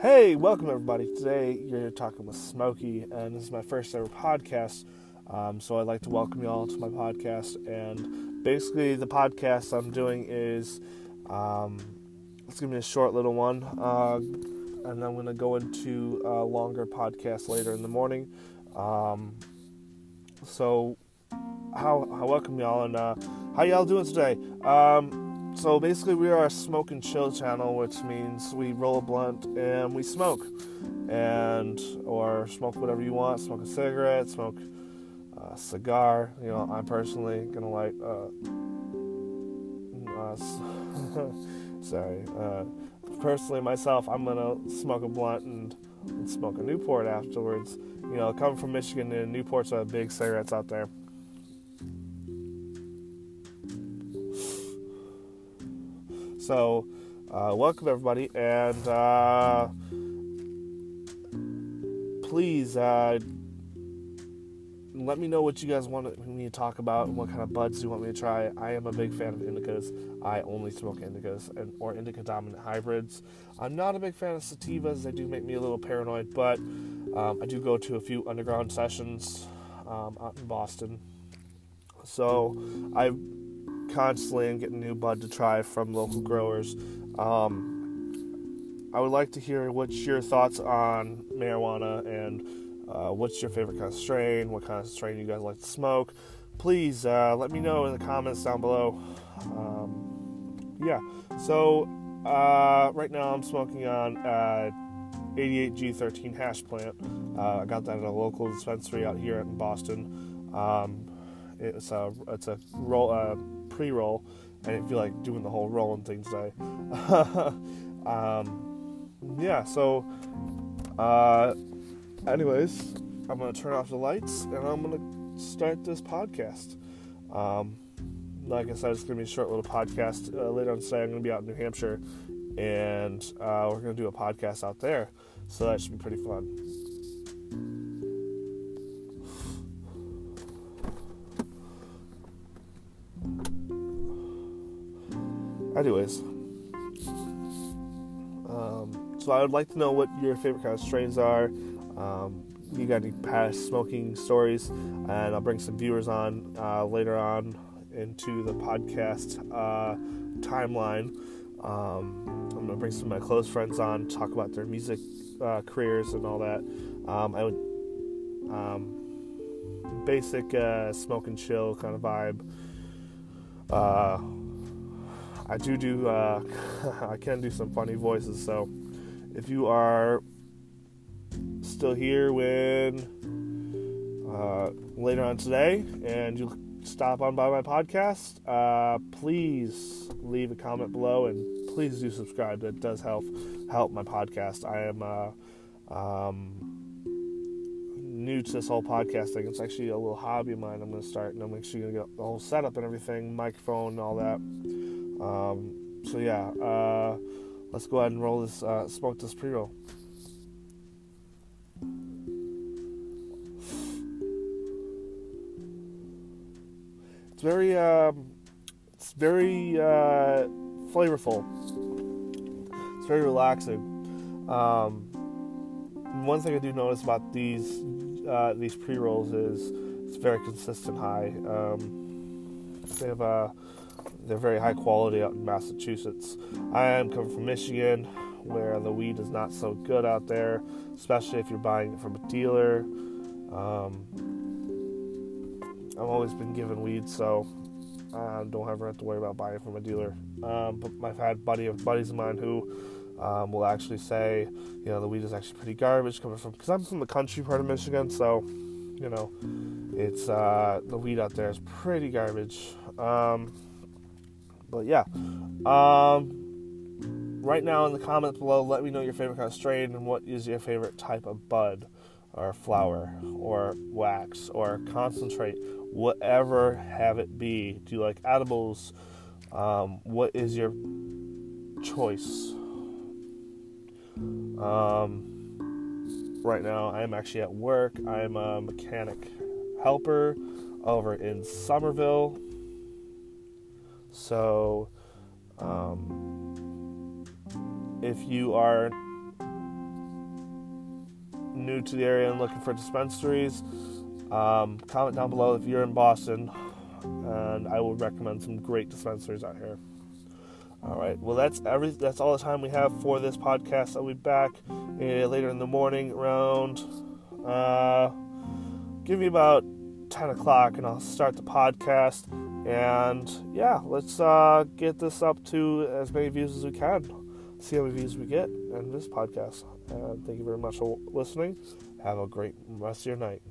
Hey, welcome everybody. Today you're talking with Smokey, and this is my first ever podcast. Um, so I'd like to welcome you all to my podcast. And basically, the podcast I'm doing is um, it's gonna be a short little one, uh, and I'm gonna go into a longer podcast later in the morning. Um, so how how welcome y'all and uh, how y'all doing today? Um, so basically, we are a smoke and chill channel, which means we roll a blunt and we smoke, and or smoke whatever you want. Smoke a cigarette, smoke a cigar. You know, I'm personally gonna light. Uh, uh, sorry. Uh, personally, myself, I'm gonna smoke a blunt and, and smoke a Newport afterwards. You know, coming from Michigan, and Newports are big cigarettes out there. So, uh, welcome everybody, and uh, please uh, let me know what you guys want me to talk about and what kind of buds you want me to try. I am a big fan of indicas. I only smoke indicas and or indica dominant hybrids. I'm not a big fan of sativas. They do make me a little paranoid, but um, I do go to a few underground sessions um, out in Boston. So I constantly am getting new bud to try from local growers. Um, I would like to hear what's your thoughts on marijuana and uh, what's your favorite kind of strain, what kind of strain you guys like to smoke. Please uh, let me know in the comments down below. Um, yeah, so uh, right now I'm smoking on 88G13 hash plant. Uh, I got that at a local dispensary out here in Boston. Um, it's a it's a roll uh, pre-roll. I didn't feel like doing the whole rolling thing today. um, yeah, so uh, anyways, I'm gonna turn off the lights and I'm gonna start this podcast. Um, like I said, it's gonna be a short little podcast. Uh, later on today, I'm gonna be out in New Hampshire, and uh, we're gonna do a podcast out there. So that should be pretty fun. Anyways, um, so I would like to know what your favorite kind of strains are. Um, you got any past smoking stories, and I'll bring some viewers on uh, later on into the podcast uh, timeline. Um, I'm gonna bring some of my close friends on, talk about their music uh, careers and all that. Um, I would um, basic uh, smoke and chill kind of vibe. I do do, uh, I can do some funny voices. So if you are still here when uh, later on today and you stop on by my podcast, uh, please leave a comment below and please do subscribe. That does help help my podcast. I am uh, um, new to this whole podcast thing. It's actually a little hobby of mine. I'm going to start and I'm actually going to get the whole setup and everything, microphone and all that. Um, so yeah, uh, let's go ahead and roll this, uh, smoke this pre-roll. It's very, um, it's very uh, flavorful. It's very relaxing. Um, one thing I do notice about these uh, these pre rolls is it's very consistent high. Um, they have a uh, they're very high quality out in Massachusetts. I am coming from Michigan, where the weed is not so good out there, especially if you're buying it from a dealer. Um, I've always been given weed, so I don't ever have to worry about buying from a dealer. Um, but I've had buddy of buddies of mine who um, will actually say, you know, the weed is actually pretty garbage coming from because I'm from the country part of Michigan, so you know, it's uh, the weed out there is pretty garbage. Um, but yeah, um, right now in the comments below, let me know your favorite kind of strain and what is your favorite type of bud or flower or wax or concentrate, whatever have it be. Do you like edibles? Um, what is your choice? Um, right now, I am actually at work. I am a mechanic helper over in Somerville. So, um, if you are new to the area and looking for dispensaries, um, comment down below if you're in Boston, and I will recommend some great dispensaries out here. All right. Well, that's every. That's all the time we have for this podcast. I'll be back uh, later in the morning around. Uh, give me about ten o'clock, and I'll start the podcast. And yeah, let's uh, get this up to as many views as we can. See how many views we get in this podcast. And thank you very much for listening. Have a great rest of your night.